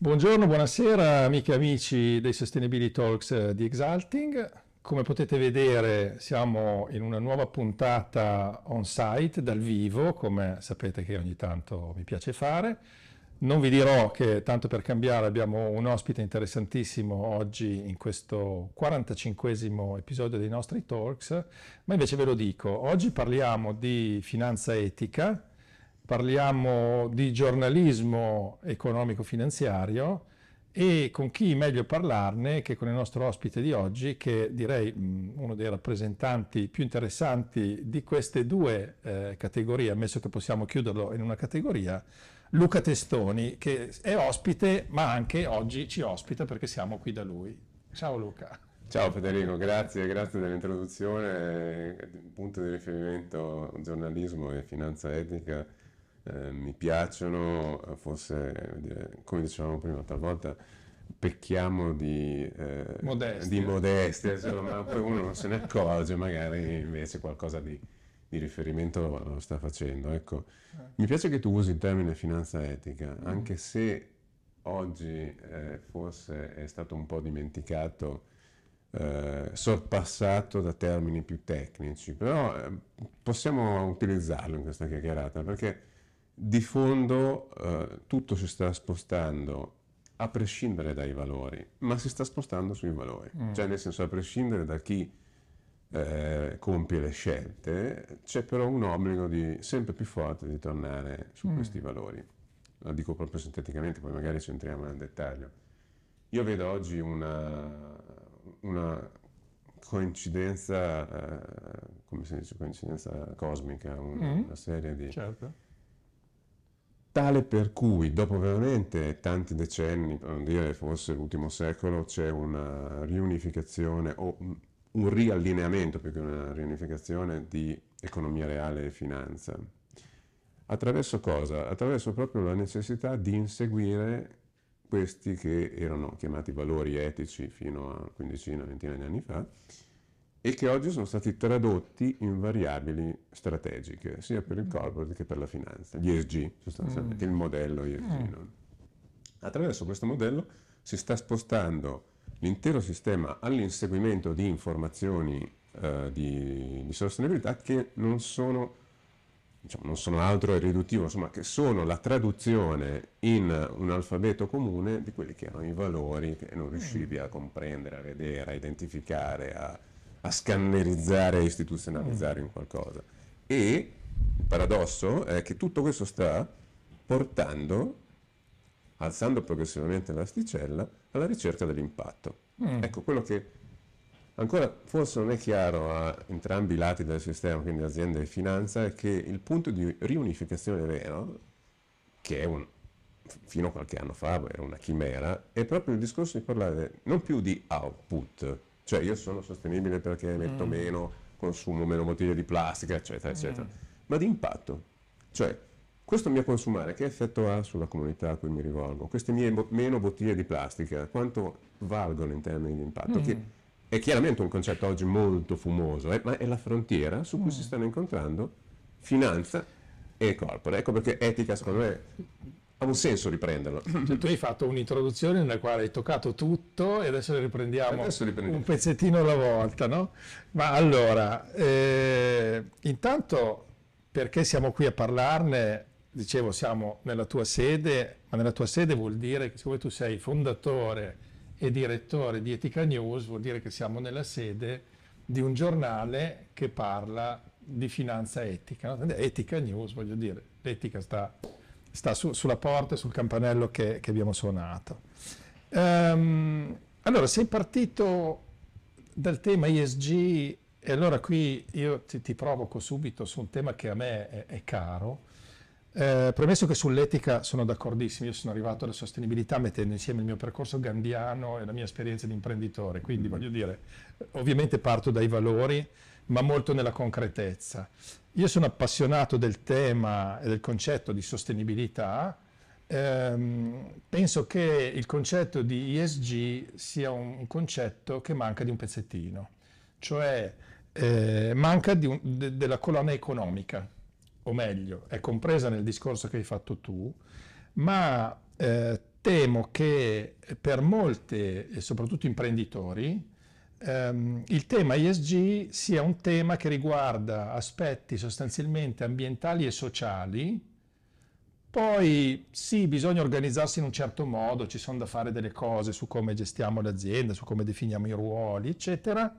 Buongiorno, buonasera amiche e amici dei Sustainability Talks eh, di Exalting. Come potete vedere siamo in una nuova puntata on site dal vivo, come sapete che ogni tanto mi piace fare. Non vi dirò che tanto per cambiare abbiamo un ospite interessantissimo oggi in questo 45 episodio dei nostri talks, ma invece ve lo dico, oggi parliamo di finanza etica, parliamo di giornalismo economico-finanziario e con chi meglio parlarne che con il nostro ospite di oggi, che direi uno dei rappresentanti più interessanti di queste due eh, categorie, ammesso che possiamo chiuderlo in una categoria, Luca Testoni, che è ospite, ma anche oggi ci ospita perché siamo qui da lui. Ciao Luca. Ciao Federico, grazie, grazie dell'introduzione. Punto di riferimento giornalismo e finanza etica eh, mi piacciono, forse come dicevamo prima, talvolta pecchiamo di, eh, modestia, di modestia insomma, poi uno non se ne accorge, magari invece qualcosa di, di riferimento lo sta facendo. Ecco, mi piace che tu usi il termine finanza etica, mm. anche se oggi eh, forse è stato un po' dimenticato, eh, sorpassato da termini più tecnici, però eh, possiamo utilizzarlo in questa chiacchierata perché di fondo eh, tutto si sta spostando a prescindere dai valori, ma si sta spostando sui valori, mm. cioè nel senso a prescindere da chi eh, compie le scelte, c'è però un obbligo di, sempre più forte di tornare su mm. questi valori. Lo dico proprio sinteticamente, poi magari ci entriamo nel dettaglio. Io vedo oggi una, una coincidenza, eh, come si dice, coincidenza cosmica, un, mm. una serie di... Certo. Tale per cui dopo veramente tanti decenni, per non dire forse l'ultimo secolo, c'è una riunificazione o un, riallineamento più che una riunificazione di economia reale e finanza. Attraverso cosa? Attraverso proprio la necessità di inseguire questi che erano chiamati valori etici fino a quindicina, ventina di anni fa e che oggi sono stati tradotti in variabili strategiche, sia per il corporate che per la finanza, gli ESG sostanzialmente, mm. il modello ESG. Mm. No? Attraverso questo modello si sta spostando l'intero sistema all'inseguimento di informazioni eh, di, di, sostenibilità che non sono, diciamo, non sono altro è riduttivo, insomma, che sono la traduzione in un alfabeto comune di quelli che erano i valori che non riuscivi a comprendere, a vedere, a identificare, a, a scannerizzare, a istituzionalizzare in qualcosa. E il paradosso è che tutto questo sta portando alzando progressivamente l'asticella alla ricerca dell'impatto. Mm. Ecco, quello che ancora forse non è chiaro a entrambi i lati del sistema, quindi azienda e finanza, è che il punto di riunificazione vero, che è un, fino a qualche anno fa era una chimera, è proprio il discorso di parlare non più di output, cioè io sono sostenibile perché metto mm. meno, consumo meno bottiglie di plastica, eccetera, eccetera, mm. ma di impatto. Cioè, questo mio consumare che effetto ha sulla comunità a cui mi rivolgo? Queste mie bo- meno bottiglie di plastica, quanto valgono in termini di impatto? Mm. Che è chiaramente un concetto oggi molto fumoso, eh, ma è la frontiera su cui mm. si stanno incontrando finanza e corporate. Ecco perché etica, secondo me, ha un senso riprenderlo. Cioè, tu hai fatto un'introduzione nella quale hai toccato tutto e adesso riprendiamo, adesso riprendiamo. un pezzettino alla volta, no? Ma allora, eh, intanto perché siamo qui a parlarne? dicevo, siamo nella tua sede, ma nella tua sede vuol dire che siccome tu sei fondatore e direttore di Etica News, vuol dire che siamo nella sede di un giornale che parla di finanza etica. No? Etica News, voglio dire, l'etica sta, sta su, sulla porta, sul campanello che, che abbiamo suonato. Um, allora, sei partito dal tema ESG e allora qui io ti, ti provoco subito su un tema che a me è, è caro, eh, premesso che sull'etica sono d'accordissimo, io sono arrivato alla sostenibilità mettendo insieme il mio percorso gandiano e la mia esperienza di imprenditore, quindi mm. voglio dire, ovviamente parto dai valori, ma molto nella concretezza. Io sono appassionato del tema e del concetto di sostenibilità, ehm, penso che il concetto di ESG sia un concetto che manca di un pezzettino, cioè eh, manca un, de, della colonna economica o meglio, è compresa nel discorso che hai fatto tu, ma eh, temo che per molti, e soprattutto imprenditori, ehm, il tema ESG sia un tema che riguarda aspetti sostanzialmente ambientali e sociali. Poi sì, bisogna organizzarsi in un certo modo, ci sono da fare delle cose su come gestiamo l'azienda, su come definiamo i ruoli, eccetera,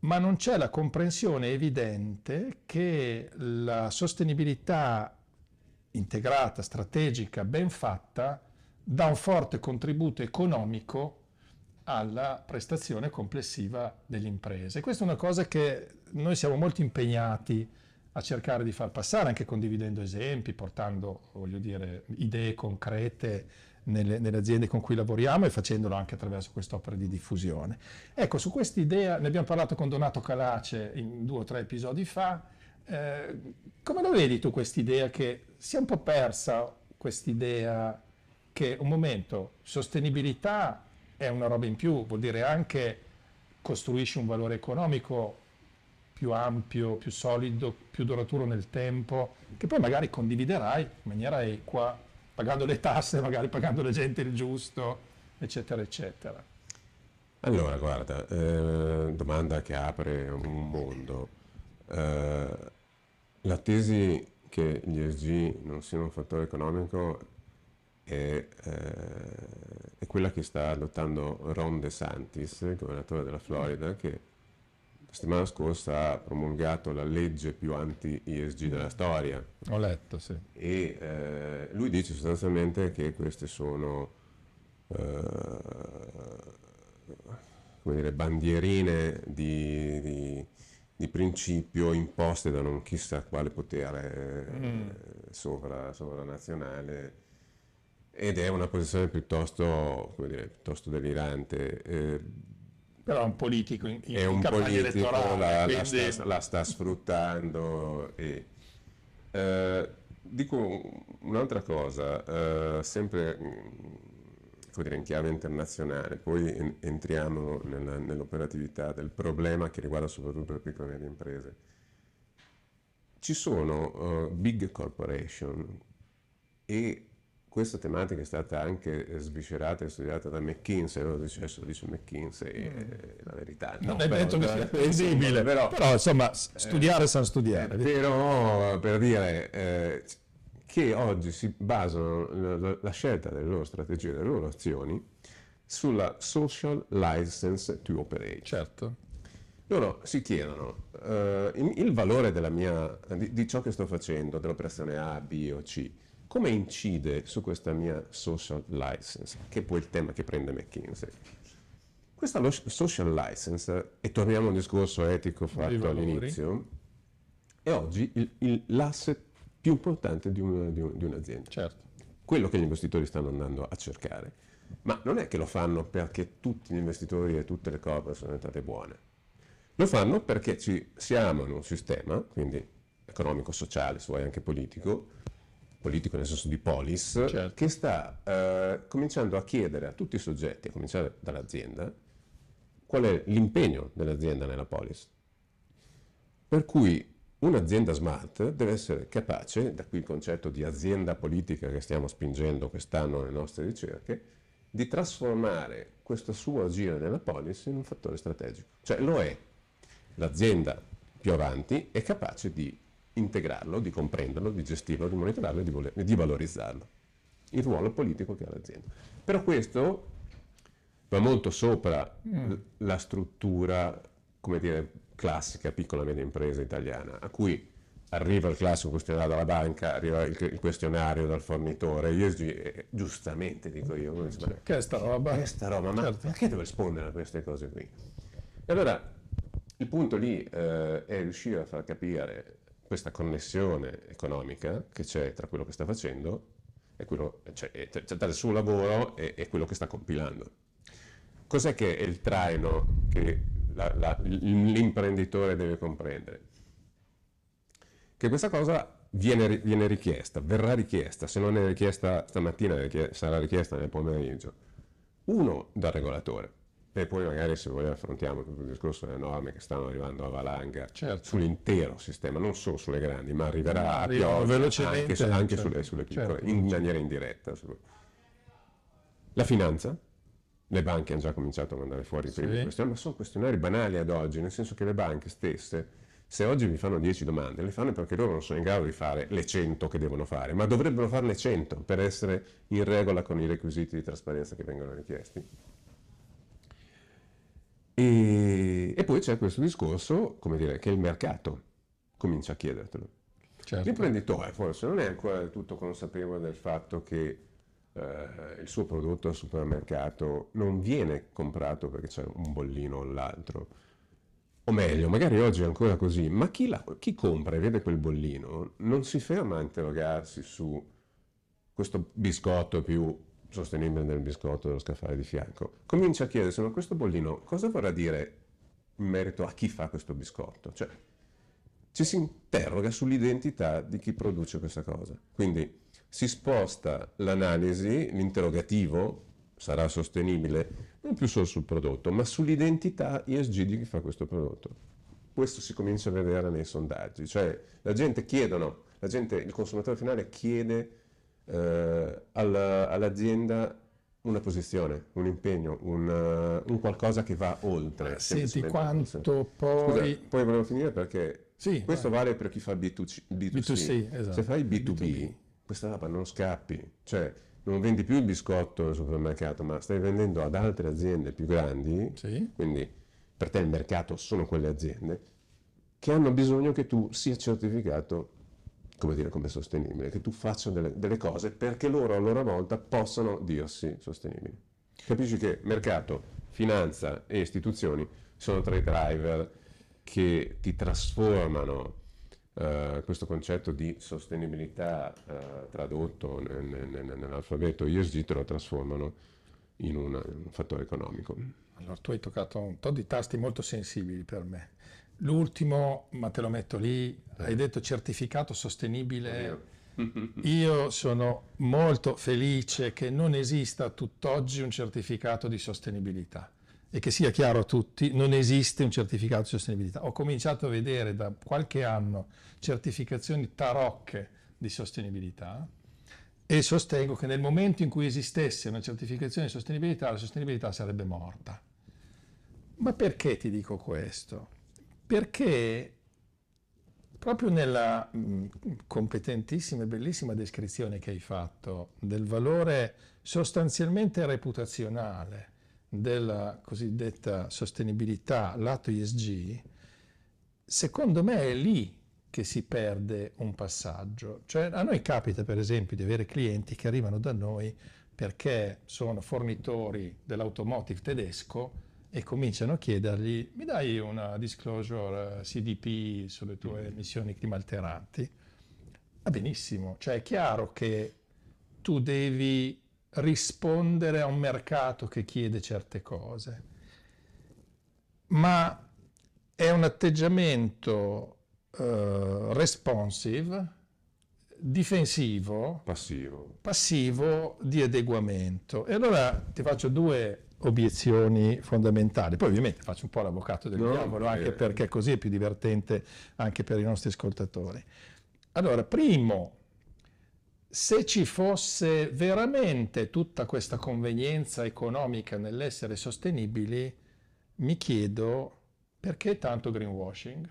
ma non c'è la comprensione evidente che la sostenibilità integrata, strategica, ben fatta, dà un forte contributo economico alla prestazione complessiva delle imprese. Questa è una cosa che noi siamo molto impegnati a cercare di far passare, anche condividendo esempi, portando dire, idee concrete nelle, nelle, aziende con cui lavoriamo e facendolo anche attraverso quest'opera di diffusione. Ecco, su questa idea ne abbiamo parlato con Donato Calace in due o tre episodi fa. Eh, come lo vedi tu quest'idea che si è un po' persa, quest'idea che un momento sostenibilità è una roba in più, vuol dire anche costruisci un valore economico più ampio, più solido, più duraturo nel tempo, che poi magari condividerai in maniera equa, pagando le tasse, magari pagando la gente il giusto, eccetera, eccetera. Allora, guarda, eh, domanda che apre un mondo. Eh, la tesi che gli ESG non siano un fattore economico è, eh, è, quella che sta adottando Ron DeSantis, il governatore della Florida, che la settimana scorsa ha promulgato la legge più anti-ESG della storia. Ho letto, sì. E eh, lui dice sostanzialmente che queste sono eh, come dire, bandierine di, di di principio imposte da non chissà quale potere mm. sovra, sovranazionale ed è una posizione piuttosto, dire, piuttosto delirante. Eh, però è un politico in, in, è un politico, la, quindi... la, sta, la, sta, sfruttando. E, eh, dico un'altra cosa, eh, sempre dire, in chiave internazionale, poi entriamo nella, nell'operatività del problema che riguarda soprattutto le piccole e medie imprese. Ci sono uh, big corporation e questa tematica è stata anche sviscerata e studiata da McKinsey, adesso dice McKinsey, mm. è la verità. Non è detto che sia plausibile, però, però, insomma studiare eh, sa studiare. Eh, però per dire, eh, che oggi si basano la, la scelta delle loro strategie, delle loro azioni, sulla social license to operate. Certo. Loro si chiedono uh, il, il, valore mia, di, di, ciò che sto facendo, dell'operazione A, B o C, come incide su questa mia social license, che è poi il tema che prende McKinsey. Questa social license, e torniamo al discorso etico fatto all'inizio, è oggi il, il, l'asset più importante di, una, di, un, di un'azienda. Certo. Quello che gli investitori stanno andando a cercare. Ma non è che lo fanno perché tutti gli investitori e tutte le cose sono diventate buone. Lo fanno perché ci siamo in un sistema, quindi economico-sociale, se vuoi anche politico, politico nel senso di polis, certo. che sta eh, cominciando a chiedere a tutti i soggetti, a cominciare dall'azienda, qual è l'impegno dell'azienda nella polis. Per cui un'azienda smart deve essere capace, da qui il concetto di azienda politica che stiamo spingendo quest'anno nelle nostre ricerche, di trasformare questo suo agire nella policy in un fattore strategico. Cioè lo è. L'azienda più avanti è capace di integrarlo, di comprenderlo, di gestirlo, di monitorarlo e di, voler, di valorizzarlo. Il ruolo politico che ha l'azienda. Però questo va molto sopra mm. la struttura, come dire, classica piccola e media impresa italiana, a cui arriva il classico questionario dalla banca, arriva il, questionario dal fornitore, io eh, giustamente dico io, dice, ma, che è sta roba? Che sta roba, ma certo. perché devo rispondere a queste cose qui? E allora il punto lì eh, è riuscire a far capire questa connessione economica che c'è tra quello che sta facendo e quello, cioè, tra il suo lavoro e, e quello che sta compilando. Cos'è che è il traino che la, la, l'imprenditore deve comprendere? Che questa cosa viene, viene, richiesta, verrà richiesta, se non è richiesta stamattina sarà richiesta nel pomeriggio. Uno dal regolatore, e poi magari se vogliamo affrontiamo tutto il discorso delle norme che stanno arrivando a valanga certo. sull'intero sistema, non solo sulle grandi, ma arriverà a pioggia anche, anche certo. sulle, sulle, piccole, certo. in maniera indiretta. La finanza, le banche hanno già cominciato a mandare fuori i primi Sì. questionari, ma sono questionari banali ad oggi, nel senso che le banche stesse, se oggi mi fanno 10 domande, le fanno perché loro non sono in grado di fare le 100 che devono fare, ma dovrebbero farne 100 per essere in regola con i requisiti di trasparenza che vengono richiesti. E, e poi c'è questo discorso, come dire, che il mercato comincia a chiedertelo. Certo. L'imprenditore forse non è ancora del tutto consapevole del fatto che eh, il suo prodotto al supermercato non viene comprato perché c'è un bollino o l'altro. O meglio, magari oggi è ancora così, ma chi, la- chi compra e vede quel bollino non si ferma a interrogarsi su questo biscotto più sostenibile del biscotto dello scaffale di fianco. Comincia a chiedersi, ma questo bollino cosa vorrà dire in merito a chi fa questo biscotto? Cioè, ci si interroga sull'identità di chi produce questa cosa. Quindi si sposta l'analisi, l'interrogativo sarà sostenibile non più solo sul prodotto, ma sull'identità ESG di chi fa questo prodotto. Questo si comincia a vedere nei sondaggi, cioè la gente chiedono, la gente, il consumatore finale chiede eh, alla- all'azienda una posizione, un impegno, un, eh, un qualcosa che va oltre. Senti semplicemente- quanto Scusa, poi... poi volevo finire perché Sì, questo vai. vale per chi fa B2C. B2C. B2C, esatto. Se fai B2B, B2B. questa roba non scappi, cioè non vendi più il biscotto al supermercato, ma stai vendendo ad altre aziende più grandi, Sì. quindi per te il mercato sono quelle aziende che hanno bisogno che tu sia certificato come dire, come sostenibile, che tu faccia delle, delle cose perché loro a loro volta possano dirsi sostenibili. Capisci che mercato, finanza e istituzioni sono tre driver che ti trasformano eh, questo concetto di sostenibilità eh, tradotto nel- nel- nell'alfabeto ESG, te lo trasformano in una- in un fattore economico. Allora, tu hai toccato un po' di tasti molto sensibili per me. L'ultimo, ma te lo metto lì, hai detto certificato sostenibile. Io sono molto felice che non esista tutt'oggi un certificato di sostenibilità e che sia chiaro a tutti, non esiste un certificato di sostenibilità. Ho cominciato a vedere da qualche anno certificazioni tarocche di sostenibilità e sostengo che nel momento in cui esistesse una certificazione di sostenibilità, la sostenibilità sarebbe morta. Ma perché ti dico questo? Perché proprio nella mh, competentissima e bellissima descrizione che hai fatto del valore sostanzialmente reputazionale della cosiddetta sostenibilità lato ISG, secondo me è lì che si perde un passaggio. Cioè, a noi capita, per esempio, di avere clienti che arrivano da noi perché sono fornitori dell'automotive tedesco e cominciano a chiedergli mi dai una disclosure eh, CDP sulle tue emissioni climalteranti? Va benissimo, cioè è chiaro che tu devi rispondere a un mercato che chiede certe cose, ma è un atteggiamento eh, responsive, difensivo, Passivo. passivo di adeguamento. E allora ti faccio due obiezioni fondamentali. Poi ovviamente faccio un po' l'avvocato del No, diavolo, anche eh. perché così è più divertente anche per i nostri ascoltatori. Allora, primo, se ci fosse veramente tutta questa convenienza economica nell'essere sostenibili, mi chiedo perché tanto greenwashing?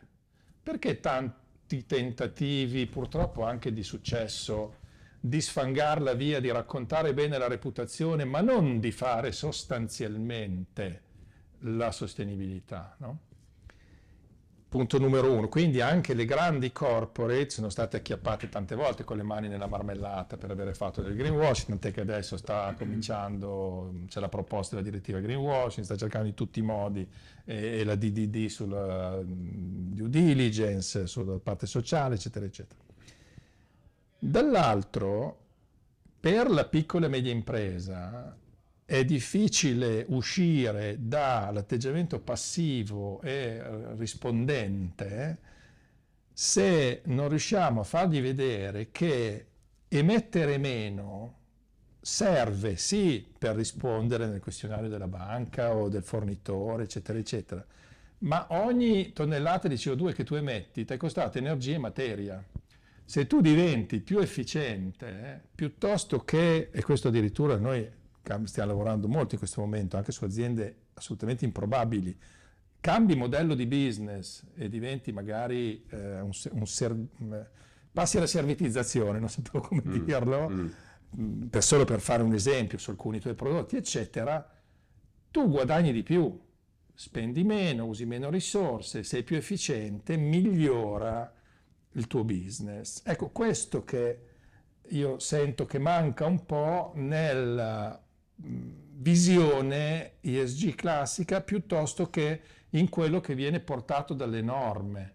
Perché tanti tentativi, purtroppo anche di successo, di sfangarla via, di raccontare bene la reputazione, ma non di fare sostanzialmente la sostenibilità? no? Punto numero uno. Quindi anche le grandi corporate sono state acchiappate tante volte con le mani nella marmellata per avere fatto del greenwashing, tant'è che adesso sta cominciando, c'è la proposta della direttiva greenwashing, sta cercando in tutti i modi e, e la DDD sulla mm, due diligence, sulla parte sociale, eccetera, eccetera. Dall'altro, per la piccola e media impresa è difficile uscire dall'atteggiamento passivo e eh, rispondente se non riusciamo a fargli vedere che emettere meno serve sì per rispondere nel questionario della banca o del fornitore, eccetera, eccetera, ma ogni tonnellata di CO2 che tu emetti ti è costata energia e materia. Se tu diventi più efficiente, eh, piuttosto che, e questo addirittura noi stiamo lavorando molto in questo momento anche su aziende assolutamente improbabili, cambi modello di business e diventi magari eh, un, un ser- passi alla servitizzazione, non sapevo come mm. dirlo, mm. mm. Per solo per fare un esempio su alcuni tuoi prodotti, eccetera, tu guadagni di più, spendi meno, usi meno risorse, sei più efficiente, migliora il tuo business. Ecco, questo che io sento che manca un po' nella visione ESG classica piuttosto che in quello che viene portato dalle norme.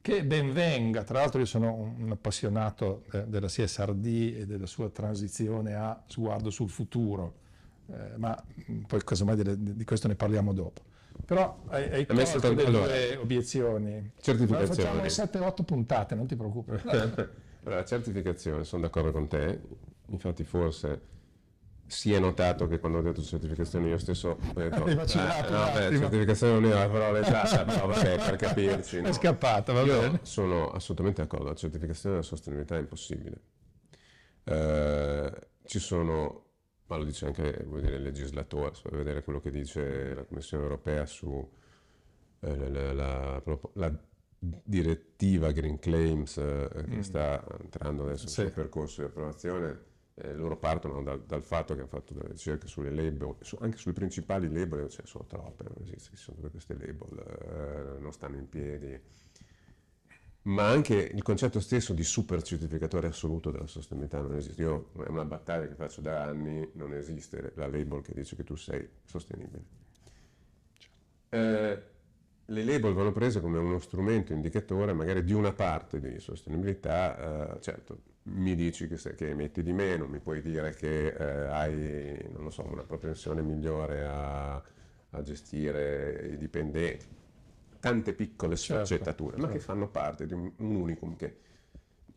Che ben venga, tra l'altro io sono un appassionato eh, della CSRD e della sua transizione a sguardo sul futuro, eh, ma poi casomai di questo ne parliamo dopo. Però hai, hai colto delle allora, obiezioni. Certificazione. Facciamo 7-8 puntate, non ti preoccupare. allora, certificazione, sono d'accordo con te. Infatti forse si è notato che quando ho detto certificazione io stesso ho detto ah, no, beh, certificazione non è una parola esatta però vabbè per capirci no? è scappata va io bene sono assolutamente d'accordo la certificazione della sostenibilità è impossibile eh, ci sono ma lo dice anche dire, il legislatore, se vuoi vedere quello che dice la Commissione europea su eh, la, la, la, direttiva Green Claims eh, che mm. sta entrando adesso sì. sul percorso di approvazione, eh, loro partono dal, dal, fatto che hanno fatto delle ricerche sulle label, su, anche sulle principali label, cioè sono troppe, non esiste, ci sono tutte queste label, eh, non stanno in piedi ma anche il concetto stesso di super certificatore assoluto della sostenibilità non esiste. Io è una battaglia che faccio da anni, non esiste la label che dice che tu sei sostenibile. Eh, le label vanno prese come uno strumento indicatore magari di una parte di sostenibilità, eh, certo, mi dici che, se, che, emetti di meno, mi puoi dire che eh, hai, so, una propensione migliore a, a gestire i dipendenti, tante piccole certo, sfaccettature, certo. ma che certo. fanno parte di un, un, unicum che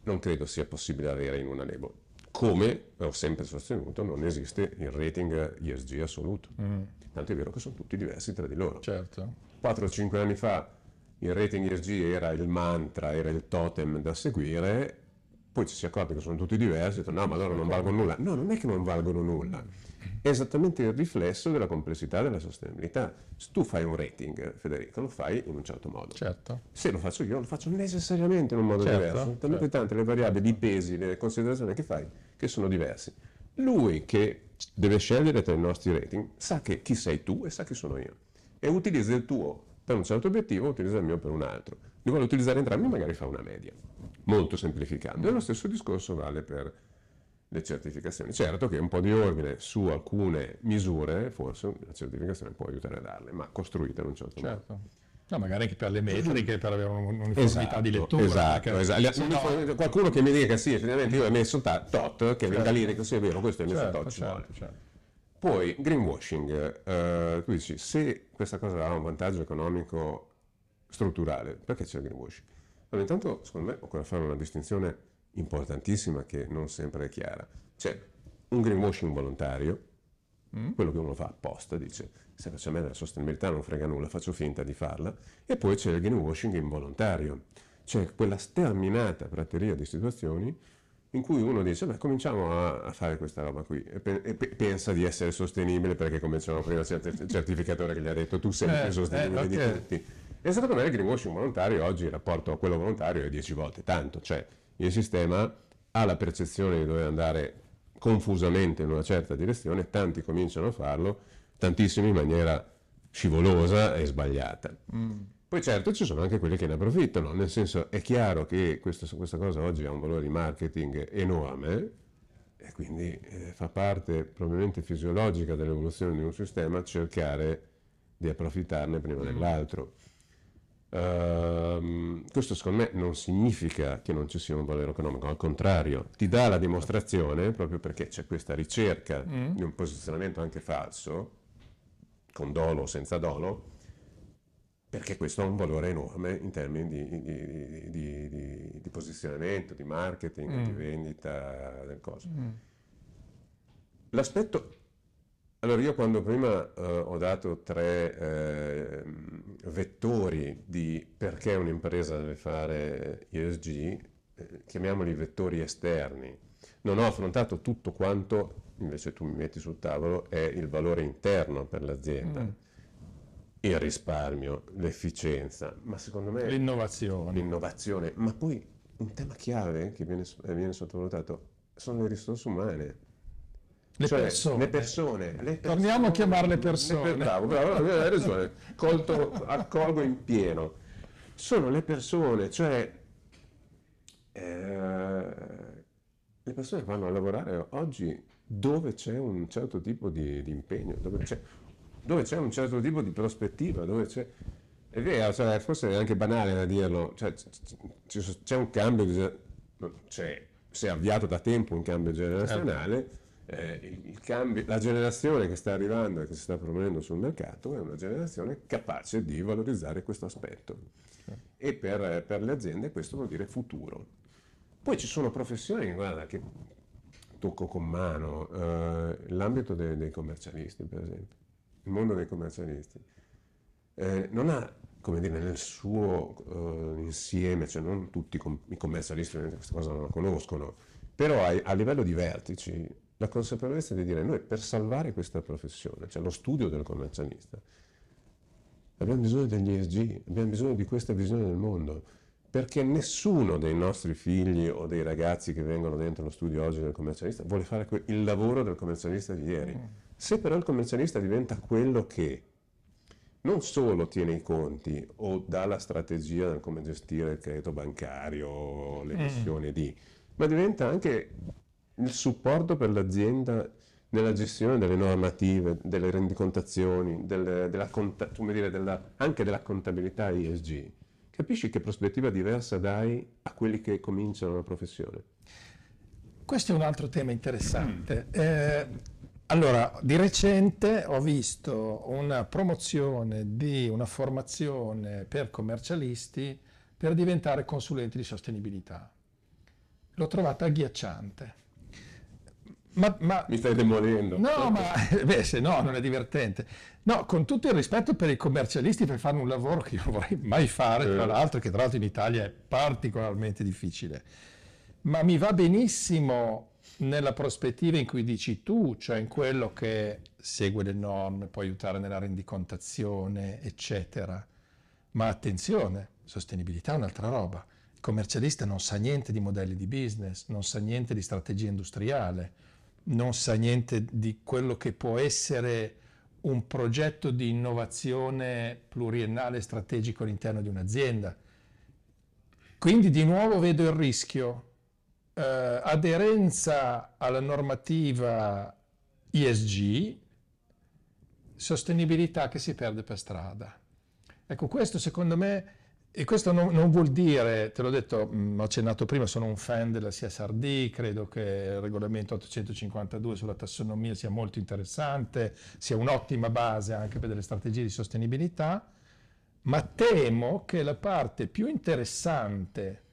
non credo sia possibile avere in una label. Come ho sempre sostenuto, non esiste il rating ESG assoluto. Mm. Tanto è vero che sono tutti diversi tra di loro. Certo. 4-5 anni fa il rating ESG era il mantra, era il totem da seguire, poi ci si è accorti che sono tutti diversi, e detto no, ma loro non valgono nulla. No, non è che non valgono nulla è esattamente il riflesso della complessità della sostenibilità. Se tu fai un rating, Federico, lo fai in un certo modo. Certo. Se lo faccio io, lo faccio necessariamente in un modo certo, diverso. Sono talmente certo. tante le variabili, i pesi, le considerazioni che fai, che sono diversi. Lui che deve scegliere tra i nostri rating sa che chi sei tu e sa chi sono io. E utilizza il tuo per un certo obiettivo, utilizza il mio per un altro. Li vuole utilizzare entrambi, magari fa una media. Molto semplificando. E lo stesso discorso vale per le certificazioni. Certo che un po' di ordine su alcune misure, forse la certificazione può aiutare a darle, ma costruite in un certo, certo. modo. No, magari anche per le metriche, per avere un'uniformità esatto, di lettura. Esatto, esatto. No. Qualcuno che mi dica sì, effettivamente io ho messo tot, che certo. venga lì che sia vero, questo è messo certo, tot, certo, certo. Poi, greenwashing, eh, tu dici, se questa cosa ha un vantaggio economico strutturale, perché c'è il greenwashing? Allora, intanto, secondo me, occorre fare una distinzione importantissima che non sempre è chiara. C'è un greenwashing volontario, mm. quello che uno fa apposta, dice se faccio a me della sostenibilità non frega nulla, faccio finta di farla, e poi c'è il greenwashing involontario, cioè quella sterminata prateria di situazioni in cui uno dice, beh, cominciamo a, a fare questa roba qui e, pe- e pe- pensa di essere sostenibile perché come dicevamo prima c'è il certificatore che gli ha detto tu sei eh, più sostenibile eh, okay. di tutti. E secondo me il greenwashing volontario oggi il rapporto a quello volontario è 10 volte tanto, cioè il sistema ha la percezione di dover andare confusamente in una certa direzione, tanti cominciano a farlo, tantissimi in maniera scivolosa e sbagliata. Mm. Poi certo ci sono anche quelli che ne approfittano, nel senso è chiaro che questa, questa cosa oggi ha un valore di marketing enorme e quindi eh, fa parte probabilmente fisiologica dell'evoluzione di un sistema cercare di approfittarne prima mm. dell'altro. Uh, questo secondo me non significa che non ci sia un valore economico, al contrario, ti dà la dimostrazione, proprio perché c'è questa ricerca mm. di un posizionamento anche falso, con dolo o senza dolo, perché questo ha un valore enorme in termini di, di, di, di posizionamento, di marketing, mm. di vendita del coso. Mm. L'aspetto allora io quando prima eh, ho dato tre eh, vettori di perché un'impresa deve fare ESG, eh, chiamiamoli vettori esterni, non ho affrontato tutto quanto invece tu mi metti sul tavolo è il valore interno per l'azienda. Mm. Il risparmio, l'efficienza, ma secondo me... L'innovazione. L'innovazione, ma poi un tema chiave che viene, viene sottovalutato sono le risorse umane. Le, cioè, persone. Le, persone, le persone. Torniamo a chiamarle persone. bravo, bravo, hai ragione, Colto, accolgo in pieno. Sono le persone, cioè eh, le persone vanno a lavorare oggi dove c'è un certo tipo di, di impegno, dove c'è, dove c'è, un certo tipo di prospettiva, dove c'è... È vero, cioè, forse è anche banale da dirlo, cioè, c'è un cambio, cioè, si è avviato da tempo un cambio generazionale, eh, cambio, la generazione che sta arrivando e che si sta promuovendo sul mercato è una generazione capace di valorizzare questo aspetto. E per, per le aziende questo vuol dire futuro. Poi ci sono professioni, guarda, che tocco con mano, eh, l'ambito dei, dei, commercialisti, per esempio, il mondo dei commercialisti, eh, non ha, come dire, nel suo eh, insieme, cioè non tutti i commercialisti questa cosa non la conoscono, però a, a livello di vertici la consapevolezza di dire noi per salvare questa professione, cioè lo studio del commercialista, abbiamo bisogno degli ESG, abbiamo bisogno di questa visione del mondo perché nessuno dei nostri figli o dei ragazzi che vengono dentro lo studio oggi del commercialista vuole fare il lavoro del commercialista di ieri. Mm. Se però il commercialista diventa quello che non solo tiene i conti o dà la strategia del come gestire il credito bancario, le mm. missioni di, ma diventa anche il supporto per l'azienda nella gestione delle normative, delle rendicontazioni, delle, della, dire, della, anche della contabilità ESG capisci che prospettiva diversa dai a quelli che cominciano la professione? Questo è un altro tema interessante. Eh, allora, di recente ho visto una promozione di una formazione per commercialisti per diventare consulenti di sostenibilità. L'ho trovata agghiacciante. Ma, ma, Mi stai demolendo. No, ma beh, se no non è divertente. No, con tutto il rispetto per i commercialisti per fare un lavoro che io non vorrei mai fare, tra eh. l'altro, che tra l'altro in Italia è particolarmente difficile. Ma mi va benissimo nella prospettiva in cui dici tu, cioè in quello che segue le norme, può aiutare nella rendicontazione, eccetera. Ma attenzione, sostenibilità è un'altra roba. Il commercialista non sa niente di modelli di business, non sa niente di strategia industriale non sa niente di quello che può essere un progetto di innovazione pluriennale strategico all'interno di un'azienda. Quindi di nuovo vedo il rischio, eh, aderenza alla normativa ISG, sostenibilità che si perde per strada. Ecco, questo secondo me e questo non, non, vuol dire, te l'ho detto, mh, mm, ho accennato prima, sono un fan della CSRD, credo che il regolamento 852 sulla tassonomia sia molto interessante, sia un'ottima base anche per delle strategie di sostenibilità, ma temo che la parte più interessante,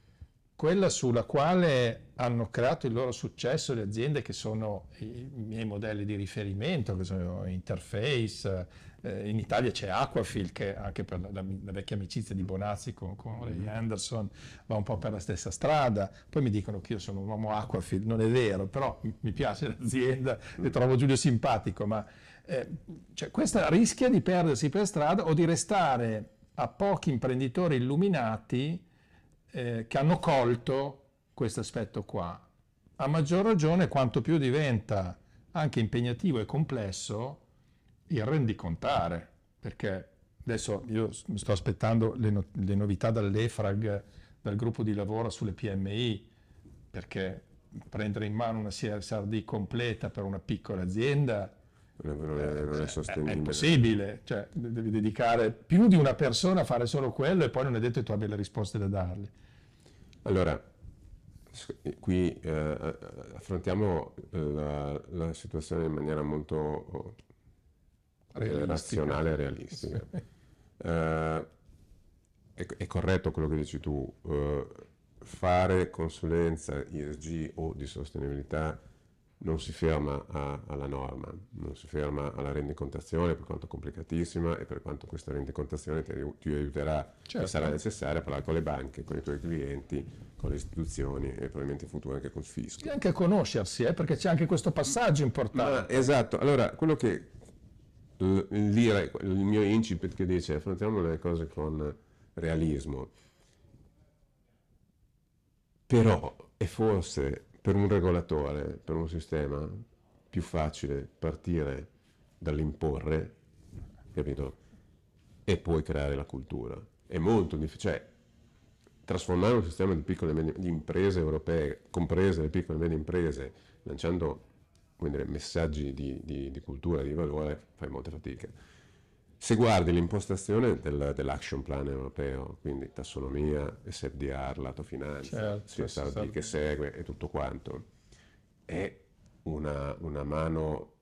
quella sulla quale hanno creato il loro successo le aziende che sono i miei modelli di riferimento, che sono Interface, eh, in Italia c'è Aquafil che anche per la, la, vecchia amicizia di Bonazzi con, con Ray. Anderson va un po' per la stessa strada. Poi mi dicono che io sono un uomo Aquafil, non è vero, però mi piace l'azienda e trovo Giulio simpatico, ma eh, cioè, questa rischia di perdersi per strada o di restare a pochi imprenditori illuminati eh, che hanno colto questo aspetto qua. A maggior ragione quanto più diventa anche impegnativo e complesso, il rendicontare, perché adesso io sto aspettando le, no- le novità dall'EFRAG, dal gruppo di lavoro sulle PMI, perché prendere in mano una CSRD completa per una piccola azienda non è, non è sostenibile. È impossibile, cioè, devi dedicare più di una persona a fare solo quello e poi non è detto che tu abbia le risposte da dargli. Allora, qui eh, affrontiamo la, la, situazione in maniera molto realistica. razionale e realistica. eh, è, è, corretto quello che dici tu, eh, fare consulenza ESG o di sostenibilità non si ferma a, alla norma, non si ferma alla rendicontazione per quanto complicatissima e per quanto questa rendicontazione ti, ti aiuterà certo. e sarà necessaria parlare con le banche, con i tuoi clienti con le istituzioni e probabilmente in futuro anche col fisco. E anche a conoscersi, eh, perché c'è anche questo passaggio importante. Ma, esatto, allora quello che il, il mio incipit che dice affrontiamo le cose con realismo, però è forse per un regolatore, per un sistema, più facile partire dall'imporre, capito? E poi creare la cultura. È molto difficile. Cioè, trasformare un sistema di piccole medie, di imprese europee, comprese le piccole e medie imprese, lanciando dire, messaggi di, di, di, cultura, di valore, fai molta fatica. Se guardi l'impostazione del, dell'action plan europeo, quindi tassonomia, SFDR, lato finanza, certo, CSRD che segue e tutto quanto, è una, una mano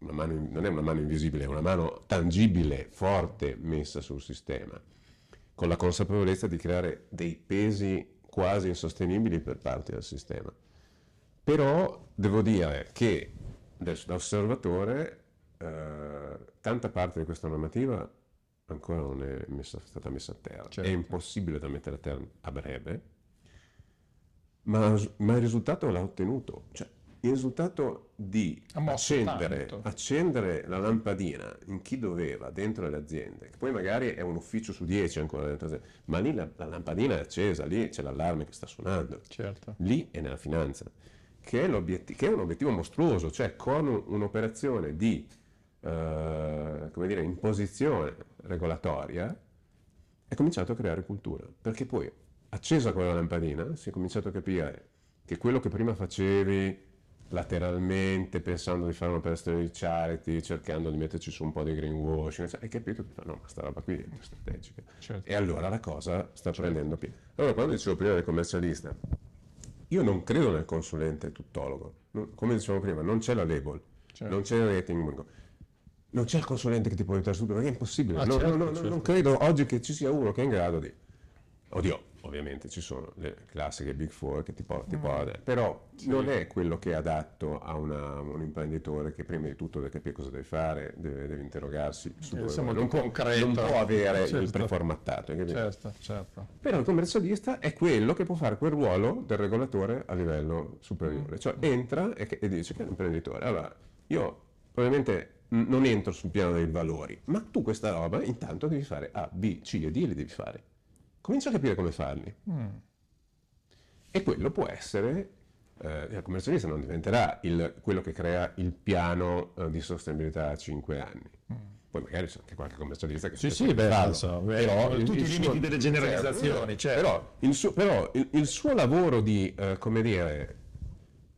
Mano, non è una mano invisibile, è una mano tangibile, forte, messa sul sistema con la consapevolezza di creare dei pesi quasi insostenibili per parte del sistema. Però devo dire che da osservatore eh, tanta parte di questa normativa ancora non è messa, stata messa a terra. Certo. È impossibile da mettere a terra a breve, ma, ma il risultato l'ha ottenuto. Cioè, il risultato di accendere, accendere, la lampadina in chi doveva dentro le aziende, che poi magari è un ufficio su dieci ancora dentro le aziende, ma lì la, la lampadina è accesa, lì c'è l'allarme che sta suonando, certo. lì è nella finanza, che è, che è un obiettivo mostruoso, cioè con un'operazione di eh, come dire, imposizione regolatoria è cominciato a creare cultura, perché poi accesa quella lampadina si è cominciato a capire che quello che prima facevi lateralmente pensando di fare un'operazione di charity, cercando di metterci su un po' di greenwashing, cioè, hai capito che no, ma sta roba qui è strategica. Certo. E allora la cosa sta certo. prendendo piede. Allora, quando dicevo prima del commercialista, io non credo nel consulente tuttologo. Come dicevo prima, non c'è la label, certo. non c'è il rating, non c'è il consulente che ti può aiutare subito, perché è impossibile. Ah, no, certo, no, no, certo. Non credo oggi che ci sia uno che è in grado di... Oddio, ovviamente ci sono le classiche Big Four che ti, po- ti mm. può dare, però sì. non è quello che è adatto a una, un imprenditore che prima di tutto deve capire cosa deve fare, deve, deve interrogarsi su dove non, non, può, non può avere certo. il preformattato. Certo, certo. Però il commercialista è quello che può fare quel ruolo del regolatore a livello superiore, mm. cioè entra e, e dice che è un imprenditore. Allora, io probabilmente non entro sul piano dei valori, ma tu questa roba intanto devi fare A, B, C e D li devi fare comincia a capire come farli. Mm. E quello può essere, eh, il commercialista non diventerà il, quello che crea il piano eh, di sostenibilità a 5 anni. Mm. Poi magari c'è anche qualche commercialista che sì, sì, beh, so, però tutti i limiti suo, delle generalizzazioni. Certo, Però, il suo, però il, il suo, lavoro di, eh, come dire,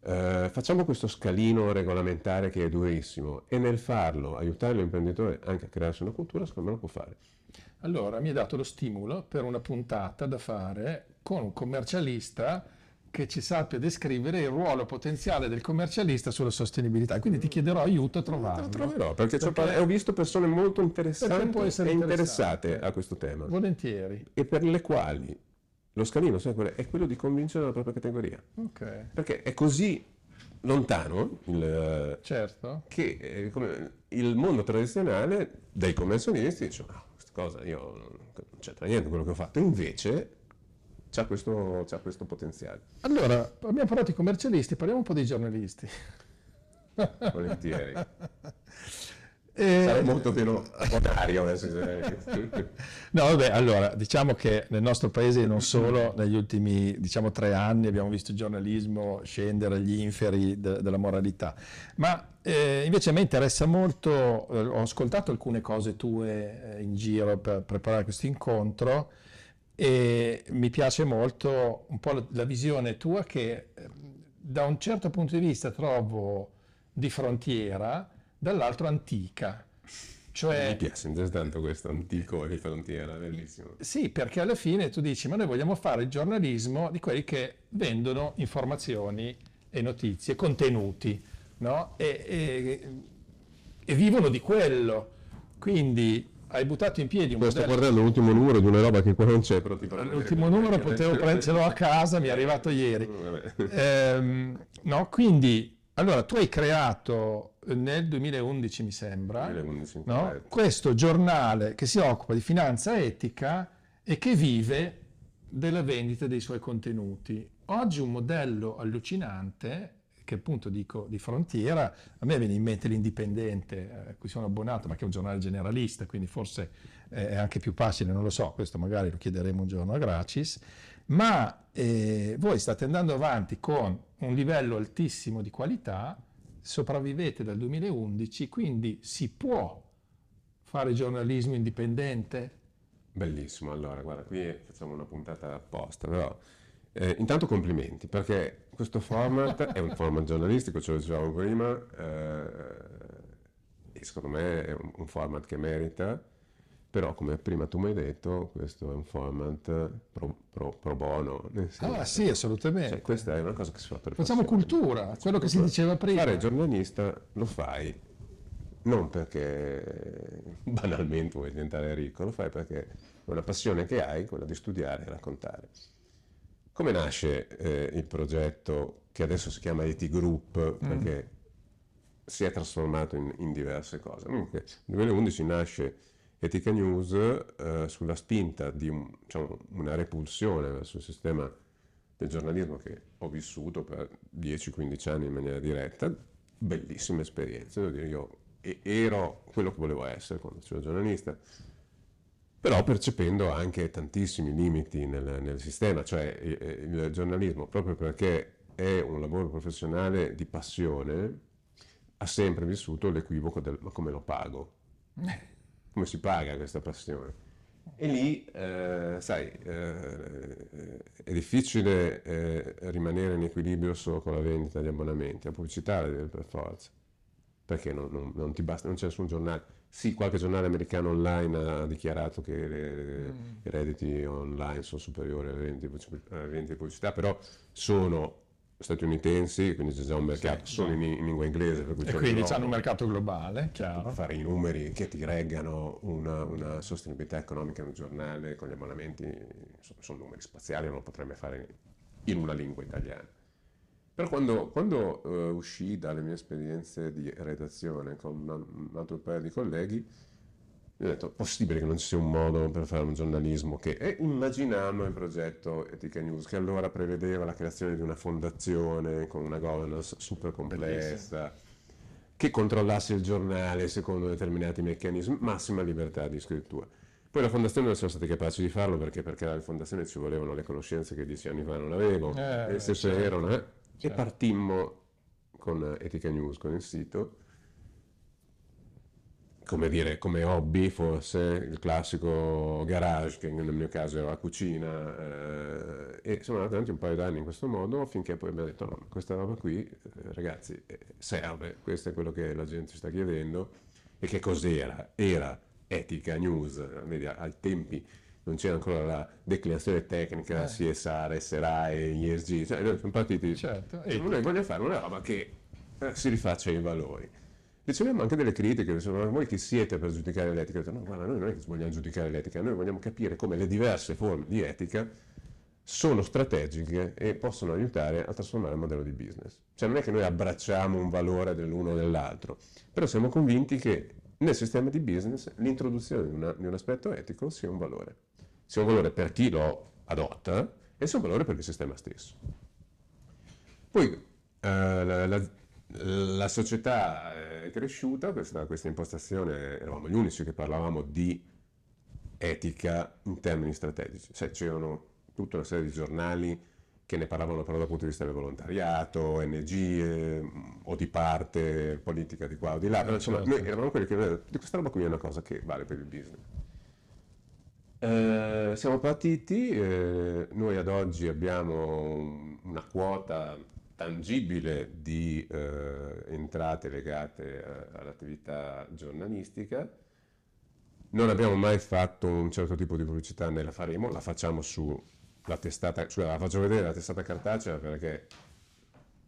eh, facciamo questo scalino regolamentare che è durissimo e nel farlo aiutare l'imprenditore anche a crearsi una cultura, secondo me lo può fare. Allora mi ha dato lo stimolo per una puntata da fare con un commercialista che ci sappia descrivere il ruolo potenziale del commercialista sulla sostenibilità. Quindi ti chiederò aiuto a trovarlo. Lo troverò, perché, perché ho visto persone molto interessanti e interessate a questo tema. Volentieri. E per le quali lo scalino è quello di convincere la propria categoria. Okay. Perché è così lontano il, certo. che eh, il mondo tradizionale dei commercialisti dice no, cosa, io non c'entra niente quello che ho fatto, invece c'ha questo, c'ha questo potenziale. Allora, abbiamo parlato di commercialisti, parliamo un po' dei giornalisti. Volentieri. E... Sarei molto meno bonario adesso. no, vabbè, allora, diciamo che nel nostro paese non solo negli ultimi, diciamo, tre anni abbiamo visto il giornalismo scendere agli inferi de- della moralità, ma eh, invece a me interessa molto, eh, ho ascoltato alcune cose tue eh, in giro per preparare questo incontro e mi piace molto un po' la, la visione tua che eh, da un certo punto di vista trovo di frontiera, dall'altro antica. Cioè, Mi piace tanto questo antico di frontiera, bellissimo. Sì, perché alla fine tu dici, ma noi vogliamo fare il giornalismo di quelli che vendono informazioni e notizie, contenuti, no? e, e, e vivono di quello. Quindi hai buttato in piedi un Poi modello... Sto guardando l'ultimo numero di una roba che qua non c'è, però ti L'ultimo numero potevo prenderlo a casa, mi è arrivato ieri. Eh, no, quindi, allora, tu hai creato nel 2011 mi sembra, 2011, no? Questo giornale che si occupa di finanza etica e che vive della vendita dei suoi contenuti. Oggi un modello allucinante che appunto dico di frontiera, a me viene in mente l'Indipendente, a eh, cui sono abbonato, ma che è un giornale generalista, quindi forse è anche più facile, non lo so, questo magari lo chiederemo un giorno a Gracis, ma eh, voi state andando avanti con un livello altissimo di qualità, sopravvivete dal 2011, quindi si può fare giornalismo indipendente? Bellissimo, allora guarda, qui facciamo una puntata apposta, però eh, intanto complimenti, perché questo format è un format giornalistico, ce lo dicevamo prima, eh, e secondo me è un, un, format che merita, però come prima tu mi hai detto, questo è un format pro, pro, pro bono. Ah sì, assolutamente. Cioè, questa è una cosa che si fa per Facciamo passione. cultura, quello che si diceva prima. Fare giornalista lo fai non perché banalmente vuoi diventare ricco, lo fai perché è una passione che hai, quella di studiare e raccontare. Come nasce eh, il progetto che adesso si chiama ET Group perché mm. si è trasformato in, in diverse cose? Nel 2011 nasce Etica News eh, sulla spinta di un, diciamo, una repulsione verso il sistema del giornalismo che ho vissuto per 10-15 anni in maniera diretta, bellissime esperienze, devo dire, io ero quello che volevo essere quando ero giornalista, però percependo anche tantissimi limiti nel, nel sistema, cioè il, il giornalismo, proprio perché è un lavoro professionale di passione, ha sempre vissuto l'equivoco del ma come lo pago? Come si paga questa passione? E lì, eh, sai, eh, è difficile eh, rimanere in equilibrio solo con la vendita di abbonamenti, la pubblicità la deve per forza perché non, non, non, ti basta, non c'è nessun giornale. Sì, qualche giornale americano online ha dichiarato che le, mm. i redditi online sono superiori ai redditi di pubblicità, però sono statunitensi, quindi c'è già un mercato sì, solo in, in, lingua inglese. Per cui e quindi c'è un mercato globale, chiaro. Fare i numeri che ti reggano una, una, sostenibilità economica in un giornale con gli abbonamenti sono, sono numeri spaziali, non lo potrebbe fare in una lingua italiana. Però quando, quando uh, uscì dalle mie esperienze di redazione con un altro paio di colleghi, mi ho detto, possibile che non ci sia un modo per fare un giornalismo che... E immaginammo il progetto Etica News, che allora prevedeva la creazione di una fondazione con una governance super complessa, Bellissimo. che controllasse il giornale secondo determinati meccanismi, massima libertà di scrittura. Poi la fondazione non siamo stati capaci di farlo perché per creare la fondazione ci volevano le conoscenze che dieci anni fa non avevo, eh, e se certo. c'erano... Eh, Certo. E partimmo con Etica News, con il sito, come dire, come hobby forse, il classico garage, che nel mio caso era la cucina, eh, e siamo andati avanti un paio d'anni in questo modo, finché poi abbiamo detto, no, questa roba qui, eh, ragazzi, eh, serve, questo è quello che la gente sta chiedendo, e che cos'era? Era Etica News, vedi, ai tempi non c'era ancora la declinazione tecnica, eh. CSR, SRAE, ESG, cioè noi siamo partiti, certo. e noi vogliamo fare una roba che eh, si rifaccia ai valori. Riceviamo anche delle critiche, dicevano, voi chi siete per giudicare l'etica? Detto, no, guarda, noi non è che vogliamo giudicare l'etica, noi vogliamo capire come le diverse forme di etica sono strategiche e possono aiutare a trasformare il modello di business. Cioè non è che noi abbracciamo un valore dell'uno o dell'altro, però siamo convinti che nel sistema di business l'introduzione di, una, di un aspetto etico sia un valore sia un valore per chi lo adotta e sia un valore per il sistema stesso. Poi eh, la, la, la, società è cresciuta, questa, questa impostazione, eravamo gli unici che parlavamo di etica in termini strategici, cioè c'erano tutta una serie di giornali che ne parlavano però dal punto di vista del volontariato, NG eh, o di parte, politica di qua o di là, però insomma certo. noi eravamo quelli che di questa roba qui è una cosa che vale per il business. Eh, siamo partiti, eh, noi ad oggi abbiamo una quota tangibile di eh, entrate legate eh, all'attività giornalistica. Non abbiamo mai fatto un certo tipo di pubblicità né la faremo, la facciamo sulla testata, cioè la faccio vedere la testata cartacea perché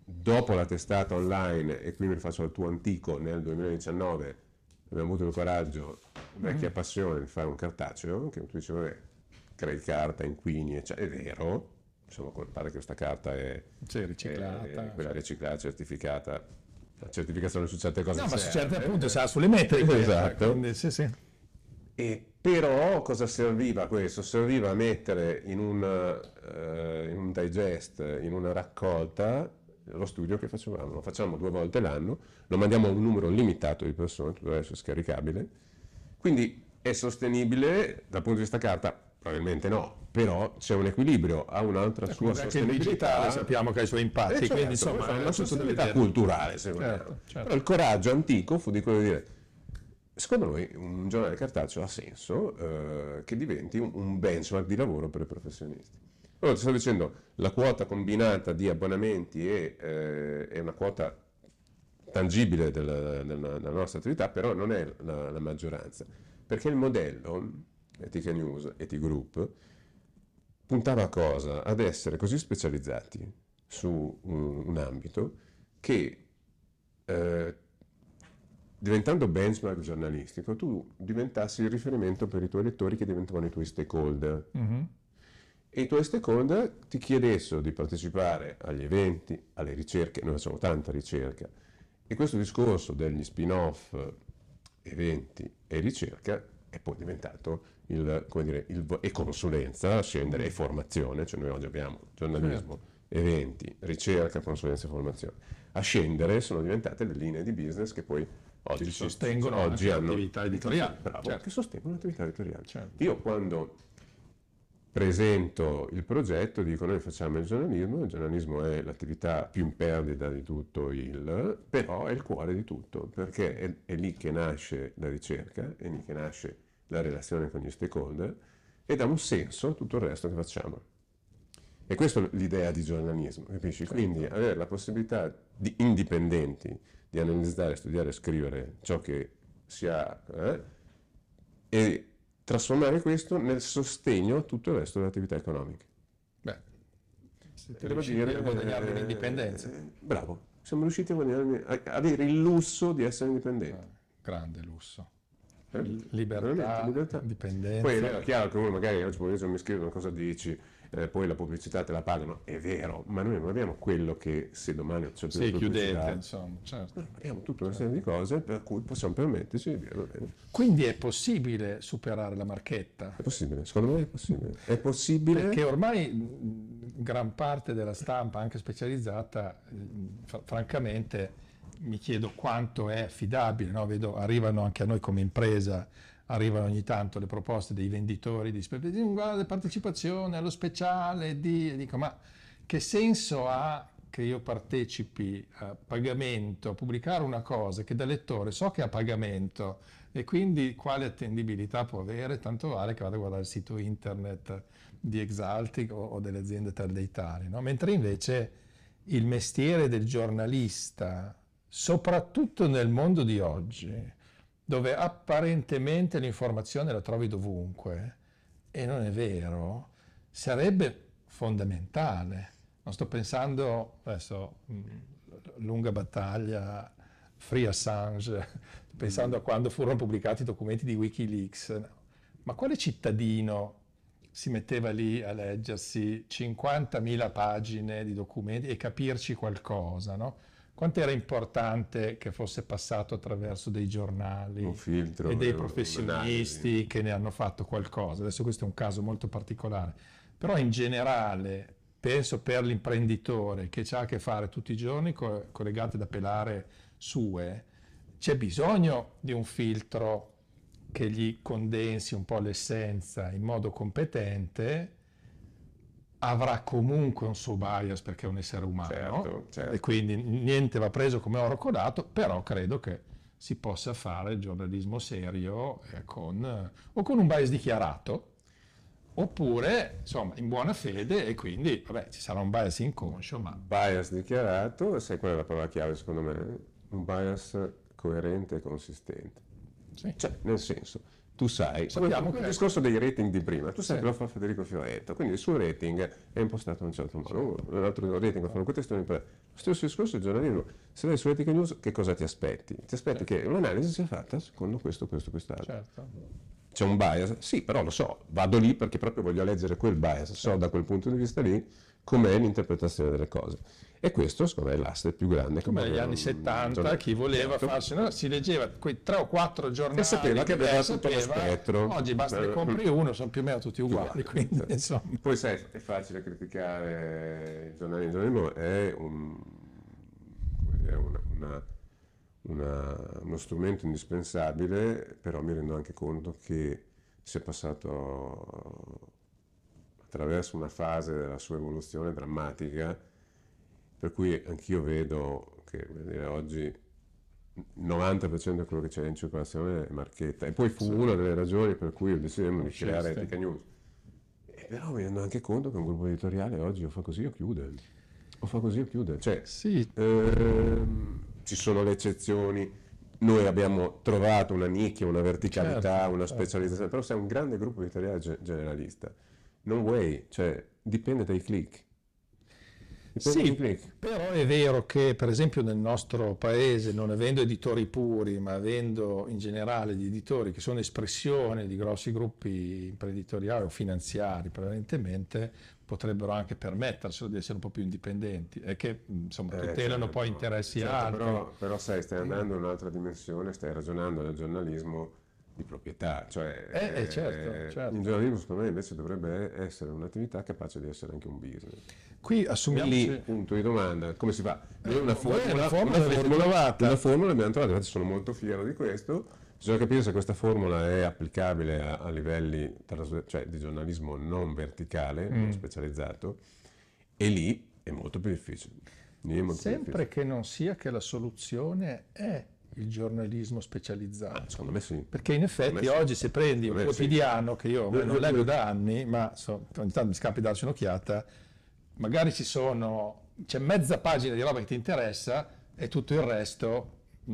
dopo la testata online, e qui mi rifaccio al tuo antico, nel 2019 abbiamo avuto il coraggio vecchia passione di fare un cartaceo, che tu dici, vabbè, crei carta, inquini, eccetera. È vero, insomma, pare che questa carta è, sì, riciclata, è, quella riciclata, certificata. La certificazione su certe cose. No, ma su certe appunto sa sulle metriche. Esatto. Quindi, sì, sì. E Però cosa serviva questo? Serviva a mettere in un, uh, in un digest, in una raccolta, lo studio che facevamo. Lo facciamo due volte l'anno, lo mandiamo a un numero limitato di persone, tutto adesso è scaricabile. Quindi è sostenibile dal punto di vista carta? Probabilmente no, però c'è un equilibrio, ha un'altra sua sostenibilità. Il digitale sappiamo che ha i suoi impatti, certo, quindi insomma è una sostenibilità culturale, se certo, certo. Però il coraggio antico fu di quello di dire Secondo noi un giornale cartaceo ha senso eh, che diventi un, un, benchmark di lavoro per i professionisti. Allora, ti sto dicendo, la quota combinata di abbonamenti è, eh, è una quota tangibile della, della, della, nostra attività, però non è la, la maggioranza, perché il modello Etica News, Eti Group, puntava a cosa? Ad essere così specializzati su un, un ambito che eh, diventando benchmark giornalistico, tu diventassi il riferimento per i tuoi lettori che diventavano i tuoi stakeholder. Mm-hmm. E i tuoi stakeholder ti chiedessero di partecipare agli eventi, alle ricerche, noi facciamo tanta ricerca, e questo discorso degli spin-off, eventi e ricerca è poi diventato il, come dire, il, e consulenza, scendere e formazione, cioè noi oggi abbiamo giornalismo, certo. eventi, ricerca, consulenza e formazione. A scendere sono diventate le linee di business che poi oggi sostengono oggi hanno, l'attività editoriale. Bravo, certo. che sostengono l'attività editoriale. Certo. Io quando presento il progetto dico noi facciamo il giornalismo, il giornalismo è l'attività più in perdita di tutto il, però è il cuore di tutto, perché è, è lì che nasce la ricerca, è lì che nasce la relazione con gli stakeholder e dà un senso a tutto il resto che facciamo. E questa è l'idea di giornalismo, capisci? Quindi avere la possibilità di indipendenti di analizzare, studiare e scrivere ciò che si ha eh, e trasformare questo nel sostegno a tutto il resto delle attività economiche. Beh, siete riusciti dire, a guadagnare eh, l'indipendenza. Eh, bravo, siamo riusciti a, a, avere il lusso di essere indipendenti. Ah, grande lusso. Eh? Libertà, libertà, indipendenza. Poi è chiaro che uno magari oggi pomeriggio mi scrive una cosa dici, eh, poi la pubblicità te la pagano, è vero, ma noi non abbiamo quello che se domani c'è più sì, chiudete, insomma, certo. abbiamo tutta una serie di cose per cui possiamo permetterci di dire, bene. Quindi è possibile superare la marchetta? È possibile, secondo me è possibile. È possibile. Perché ormai gran parte della stampa, anche specializzata, francamente mi chiedo quanto è affidabile, no? Vedo, arrivano anche a noi come impresa arrivano ogni tanto le proposte dei venditori di guarda partecipazione allo speciale di dico ma che senso ha che io partecipi a pagamento a pubblicare una cosa che da lettore so che è a pagamento e quindi quale attendibilità può avere tanto vale che vado a guardare il sito internet di Exaltic o, o delle aziende tardeitali no? mentre invece il mestiere del giornalista soprattutto nel mondo di oggi dove apparentemente l'informazione la trovi dovunque e non è vero, sarebbe fondamentale. Non sto pensando, adesso, mm, lunga battaglia, Free Assange, pensando a quando furono pubblicati i documenti di Wikileaks, ma quale cittadino si metteva lì a leggersi 50.000 pagine di documenti e capirci qualcosa, no? Quanto era importante che fosse passato attraverso dei giornali filtro, e dei professionisti che ne hanno fatto qualcosa. Adesso questo è un caso molto particolare, però in generale penso per l'imprenditore che ha a che fare tutti i giorni con, con le gatte da pelare sue, c'è bisogno di un filtro che gli condensi un po' l'essenza in modo competente avrà comunque un suo bias perché è un essere umano certo, certo. e quindi niente va preso come oro colato, però credo che si possa fare giornalismo serio eh, con, o con un bias dichiarato oppure insomma in buona fede e quindi vabbè ci sarà un bias inconscio ma... Bias dichiarato, sai qual è la parola chiave secondo me? Un bias coerente e consistente. Sì. Cioè, nel senso, tu sai, sappiamo il discorso dei rating di prima, tu sai sì. che lo fa Federico Fioretto, quindi il suo rating è impostato in un certo modo, sì. l'altro rating lo fanno queste testimoni per lo stesso discorso del giornalismo, se vai su Etica News che cosa ti aspetti? Ti aspetti certo. che un'analisi sia fatta secondo questo, questo, quest'altro. Certo. C'è un bias? Sì, però lo so, vado lì perché proprio voglio leggere quel bias, so certo. da quel punto di vista lì com'è l'interpretazione delle cose. E questo, secondo me, è l'asset più grande. Come negli anni 70, chi voleva certo. farsi, no, si leggeva quei tre o quattro giornali. E sapeva che aveva tutto lo spettro. Oggi basta che compri uno, sono più o meno tutti uguali. Quindi, certo. Poi sai, è facile criticare il giornalismo, il giornalismo è un, una, una, una, uno strumento indispensabile, però mi rendo anche conto che si è passato attraverso una fase della sua evoluzione drammatica per cui anch'io vedo che dire, oggi il 90% di quello che c'è in circolazione è marchetta. E poi fu sì. una delle ragioni per cui ho deciso di creare Etica News. E però mi rendo anche conto che un gruppo editoriale oggi o fa così o chiude. O fa così o chiude. Cioè, sì. ehm, ci sono le eccezioni. Noi abbiamo trovato una nicchia, una verticalità, certo, una certo. specializzazione, però sei un grande gruppo editoriale generalista. Non way, cioè dipende dai click. Sì, però è vero che per esempio nel nostro paese, non avendo editori puri, ma avendo in generale gli editori che sono espressione di grossi gruppi imprenditoriali o finanziari prevalentemente, potrebbero anche permetterselo di essere un po' più indipendenti e che insomma eh, tutelano certo, poi interessi certo, altri. Però, però sai, stai andando in un'altra dimensione, stai ragionando del giornalismo di proprietà, cioè eh, eh, certo, eh, certo. il giornalismo secondo me invece dovrebbe essere un'attività capace di essere anche un business. Qui assumiamo... Lì, punto di domanda, come si fa? Noi una formula, una formula, una formula, una formula abbiamo trovato, infatti sono molto fiero di questo, bisogna capire se questa formula è applicabile a, a livelli cioè, di giornalismo non verticale, mm. non specializzato, e lì è molto più difficile. Molto Sempre più difficile. che non sia che la soluzione è il giornalismo specializzato. Ah, secondo me sì. Perché in effetti oggi se prendi un quotidiano, sì. che io non leggo da anni, ma so, ogni tanto mi scappi darci un'occhiata, magari ci sono, c'è mezza pagina di roba che ti interessa e tutto il resto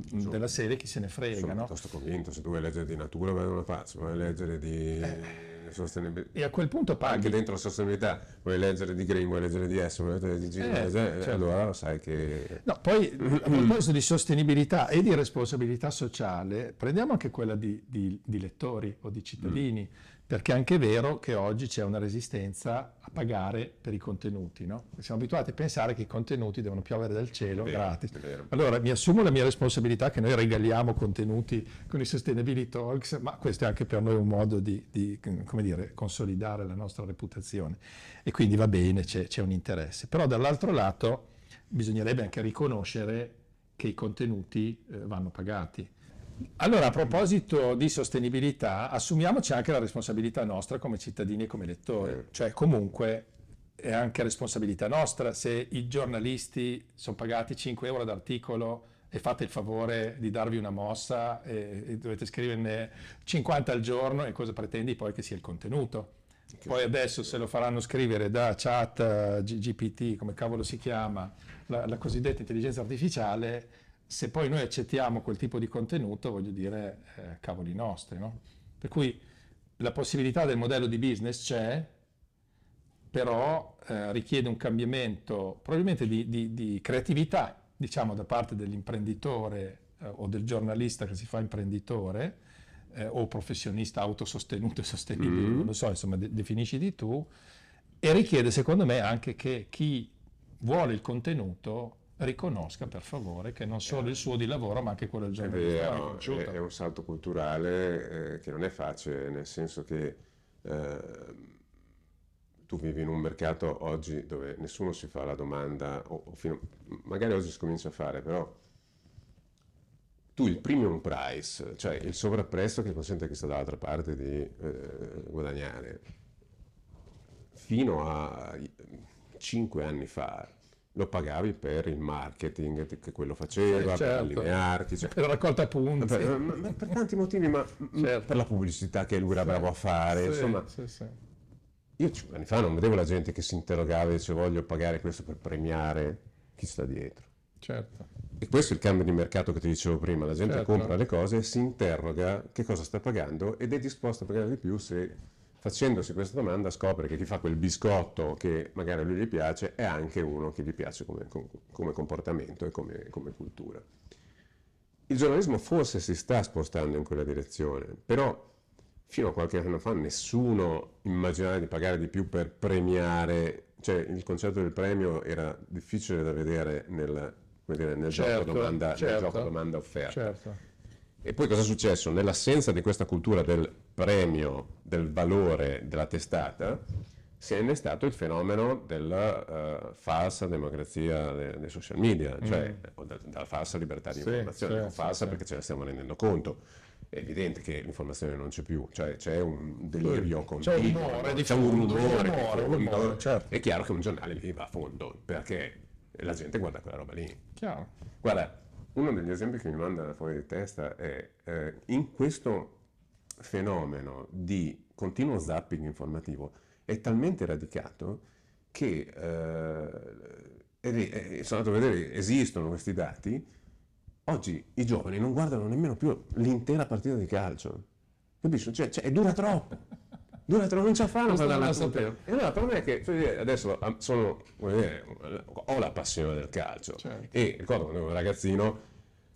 sono, della serie chi se ne frega. Sono no? piuttosto convinto, se tu vuoi leggere di natura vai da una parte, se vuoi leggere di... Eh sostenibilità. E a quel punto paghi. Anche dentro la sostenibilità, vuoi leggere di Green, vuoi leggere di S, vuoi leggere di G, eh, eh, certo. allora sai che... No, poi a proposito di sostenibilità e di responsabilità sociale, prendiamo anche quella di, di, di lettori o di cittadini. Mm perché è anche vero che oggi c'è una resistenza a pagare per i contenuti. No? Siamo abituati a pensare che i contenuti devono piovere dal cielo vero, gratis. Allora mi assumo la mia responsabilità che noi regaliamo contenuti con i Sustainability Talks, ma questo è anche per noi un modo di, di dire, consolidare la nostra reputazione. E quindi va bene, c'è, c'è un interesse. Però dall'altro lato bisognerebbe anche riconoscere che i contenuti eh, vanno pagati allora, a proposito di sostenibilità, assumiamoci anche la responsabilità nostra come cittadini e come lettori, eh. cioè comunque è anche responsabilità nostra se i giornalisti sono pagati 5 euro d'articolo e fate il favore di darvi una mossa e, e dovete scriverne 50 al giorno e cosa pretendi poi che sia il contenuto. Poi adesso se lo faranno scrivere da chat, GPT, come cavolo si chiama, la, la cosiddetta intelligenza artificiale, se poi noi accettiamo quel tipo di contenuto, voglio dire, eh, cavoli nostri, no? Per cui la possibilità del modello di business c'è, però eh, richiede un cambiamento probabilmente di, di, di, creatività, diciamo, da parte dell'imprenditore eh, o del giornalista che si fa imprenditore eh, o professionista autosostenuto e sostenibile, mm. non lo so, insomma, de- definisci tu, e richiede secondo me anche che chi vuole il contenuto riconosca per favore che non solo il suo di lavoro ma anche quello del giornalista è, è, è un salto culturale eh, che non è facile nel senso che eh, tu vivi in un mercato oggi dove nessuno si fa la domanda o, o fino, magari oggi si comincia a fare però tu il premium price cioè il sovrapprezzo che consente a chi sta dall'altra parte di eh, guadagnare fino a 5 anni fa lo pagavi per il marketing che quello faceva, certo. per allinearti. Cioè, per la raccolta punti. Per, per, tanti motivi, ma certo. per la pubblicità che lui era bravo a fare. Sì, insomma, sì, sì. Io cinque anni fa non vedevo la gente che si interrogava e diceva voglio pagare questo per premiare chi sta dietro. Certo. E questo è il cambio di mercato che ti dicevo prima, la gente certo. compra le cose e si interroga che cosa sta pagando ed è disposto a pagare di più se facendosi questa domanda scopre che chi fa quel biscotto che magari a lui gli piace è anche uno che gli piace come, come comportamento e come, come, cultura. Il giornalismo forse si sta spostando in quella direzione, però fino a qualche anno fa nessuno immaginava di pagare di più per premiare cioè il concetto del premio era difficile da vedere nel, dire, nel, certo, gioco, domanda, certo, nel gioco domanda offerta. Certo. E poi cosa è successo? Nell'assenza di questa cultura del premio, del valore della testata, si è innestato il fenomeno della uh, falsa democrazia dei, dei social media, cioè mm. della falsa libertà di sì, informazione, sì, falsa sì, perché ce ne stiamo rendendo conto è evidente che l'informazione non c'è più, cioè c'è un delirio continuo, c'è un rumore, c'è un rumore, rumore certo. è chiaro che un giornale lì va a fondo perché la gente guarda quella roba lì. Chiaro. Guarda, uno degli esempi che mi manda fuori di testa è eh, in questo fenomeno di continuo zapping informativo è talmente radicato che eh, eh, sono andato a vedere, esistono questi dati, Oggi i giovani non guardano nemmeno più l'intera partita di calcio. Capisci? Cioè, cioè dura troppo. Dura troppo, non ce la fanno per la E allora per me è che cioè, adesso sono, dire, ho la passione del calcio. Certo. E ricordo quando ero ragazzino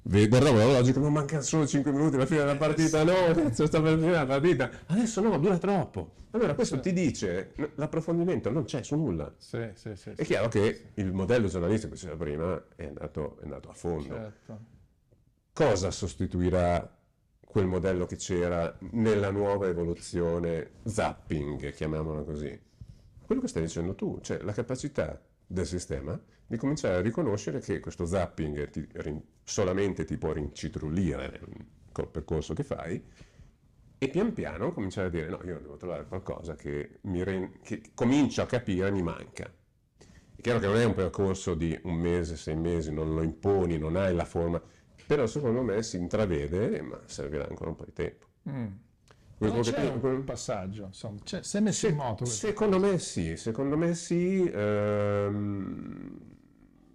guardavo l'orologio non mancano solo 5 minuti alla fine della partita no cazzo sta per finire la partita adesso no dura troppo allora questo sì. ti dice l'approfondimento non c'è su nulla sì, sì, è chiaro che il modello giornalistico che c'era prima è andato, è andato a fondo certo cosa sostituirà quel modello che c'era nella nuova evoluzione zapping, chiamiamola così? Quello che stai dicendo tu, cioè la capacità del sistema di cominciare a riconoscere che questo zapping ti, solamente ti può rincitrullire col percorso che fai e pian piano cominciare a dire no, io devo trovare qualcosa che, re, che comincio a capire mi manca. È chiaro che non è un percorso di un mese, sei mesi, non lo imponi, non hai la forma però secondo me si intravede, ma servirà ancora un po' di tempo. Mm. Non c'è un quel... passaggio, insomma, c'è, si è messo Se, in moto. Secondo me sì, secondo me sì. Ehm,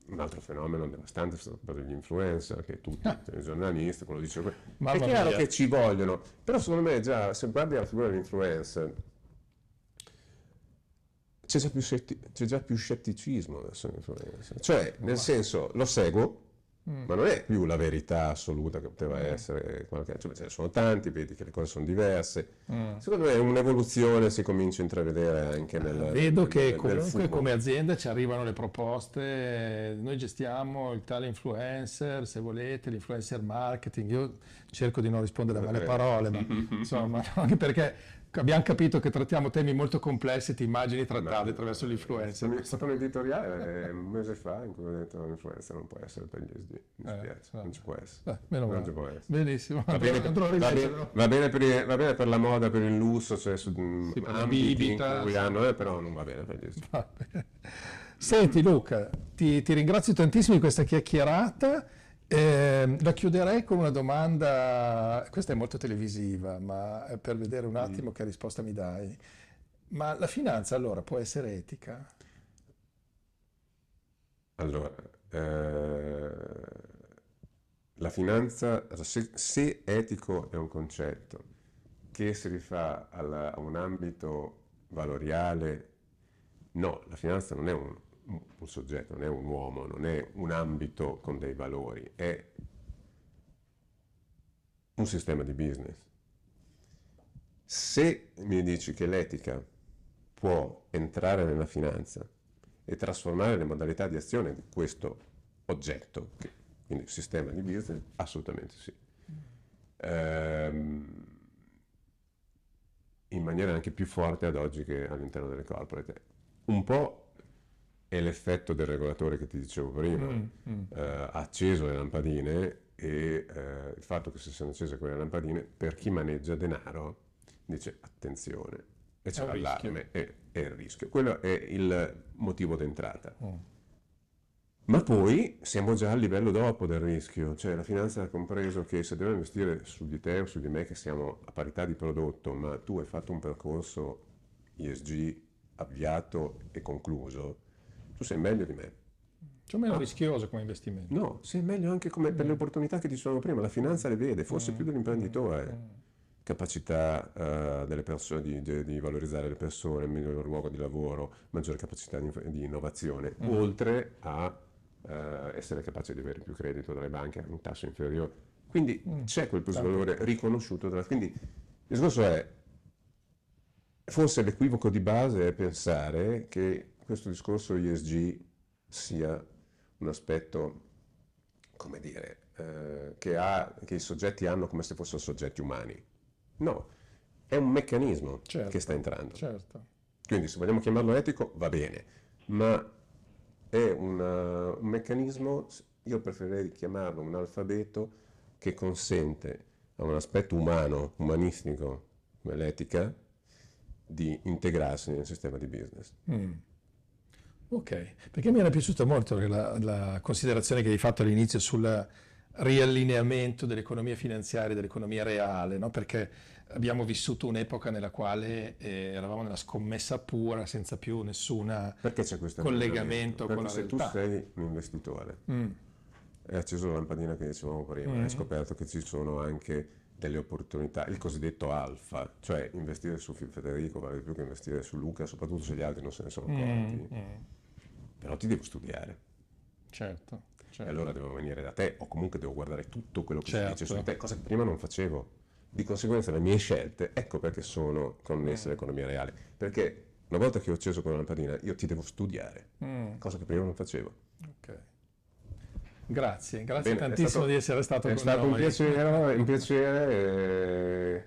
un altro fenomeno devastante è stato quello degli influencer, che tutti, ah. i giornalisti, quello dice... Mamma è chiaro mia. che ci vogliono, però secondo me già, se guardi la figura dell'influencer, c'è già più, c'è già più scetticismo verso l'influencer. Cioè, nel senso, lo seguo, Mm. Ma non è più la verità assoluta che poteva mm. essere, qualche, cioè, ce ne sono tanti, vedi che le cose sono diverse. Mm. Secondo me un'evoluzione si comincia a intravedere anche nel Vedo nel, che nel, comunque nel come azienda ci arrivano le proposte, noi gestiamo il tale influencer, se volete, l'influencer marketing, io cerco di non rispondere a male parole, ma insomma, anche perché abbiamo capito che trattiamo temi molto complessi, ti immagini trattarli attraverso l'influencer. È stato un editoriale un mese fa in cui ho detto che l'influencer non può essere per gli SD, mi eh, spiace, non ci può essere. Eh, meno non ci può essere. Benissimo. Va bene, va bene, va bene, per, il, va bene, per, la moda, per il lusso, cioè su sì, ambiti in cui hanno, eh, però non va bene per gli SD. Senti Luca, ti, ti ringrazio tantissimo di questa chiacchierata. Eh, la chiuderei con una domanda, questa è molto televisiva, ma per vedere un attimo mm. che risposta mi dai. Ma la finanza allora può essere etica? Allora, eh, la finanza, se, se, etico è un concetto che si rifà alla, a un ambito valoriale, no, la finanza non è un, un soggetto, non è un uomo, non è un ambito con dei valori, è un sistema di business. Se mi dici che l'etica può entrare nella finanza e trasformare le modalità di azione di questo oggetto, che, quindi sistema di business, assolutamente sì. Ehm, in maniera anche più forte ad oggi che all'interno delle corporate. Un po' è l'effetto del regolatore che ti dicevo prima, mm, mm. Eh, ha acceso le lampadine e eh, il fatto che si siano accese quelle lampadine per chi maneggia denaro dice attenzione e c'è l'allarme e è il rischio. Quello è il motivo d'entrata. Mm. Ma poi siamo già al livello dopo del rischio, cioè la finanza ha compreso che se devo investire su di te o su di me che siamo a parità di prodotto, ma tu hai fatto un percorso ISG avviato e concluso, tu sei meglio di me. Cioè meno ah. rischioso come investimento. No, sei meglio anche come, per le mm. opportunità che ti sono prima. La finanza le vede, forse mm. più dell'imprenditore. Mm. Capacità uh, delle persone di, di, di, valorizzare le persone, miglior luogo di lavoro, maggiore capacità di, di innovazione, mm. oltre a uh, essere capace di avere più credito dalle banche a un tasso inferiore. Quindi mm. c'è quel plus valore riconosciuto. Dalla, quindi il discorso è, forse l'equivoco di base è pensare che questo discorso ESG sia un aspetto, come dire, eh, che, ha, che, i soggetti hanno come se fossero soggetti umani. No, è un meccanismo certo, che sta entrando. Certo. Quindi se vogliamo chiamarlo etico va bene, ma è una, un meccanismo, io preferirei chiamarlo un alfabeto che consente a un aspetto umano, umanistico, come l'etica, di integrarsi nel sistema di business. Mm. Ok, perché mi era piaciuta molto la, la, considerazione che hai fatto all'inizio sul riallineamento dell'economia finanziaria dell'economia reale, no? perché abbiamo vissuto un'epoca nella quale eh, eravamo nella scommessa pura, senza più nessun collegamento con la se realtà. se tu sei un investitore mm. e acceso la lampadina che dicevamo prima, mm. hai scoperto che ci sono anche delle opportunità, il cosiddetto alfa, cioè investire su Federico vale più che investire su Luca, soprattutto se gli altri non se ne sono mm, accorti. Mm. Però ti devo studiare. Certo, certo. E allora devo venire da te, o comunque devo guardare tutto quello che certo. si dice su te, cosa che prima non facevo. Di conseguenza le mie scelte, ecco perché sono connesse mm. all'economia reale. Perché una volta che ho acceso con la lampadina, io ti devo studiare, mm. cosa che prima non facevo. Ok. Grazie, grazie Bene, tantissimo stato, di essere stato con noi. È stato un piacere, un piacere e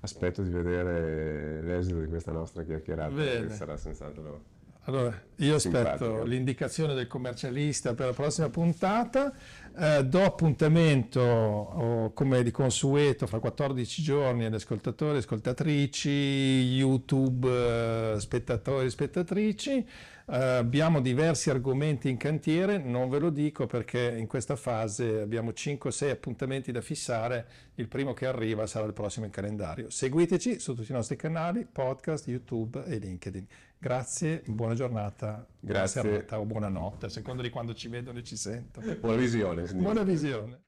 aspetto di vedere l'esito di questa nostra chiacchierata, Bene. che sarà senz'altro allora, io aspetto l'indicazione del commercialista per la prossima puntata, eh, do appuntamento oh, come di consueto fra 14 giorni agli ascoltatori ascoltatrici, YouTube, eh, spettatori e spettatrici. Uh, abbiamo diversi argomenti in cantiere, non ve lo dico perché in questa fase abbiamo 5-6 appuntamenti da fissare, il primo che arriva sarà il prossimo in calendario. Seguiteci su tutti i nostri canali, podcast, YouTube e LinkedIn. Grazie, buona giornata, Grazie. buona serata o buonanotte, a seconda di quando ci vedono e ci sentono. Buona visione. Buona visione.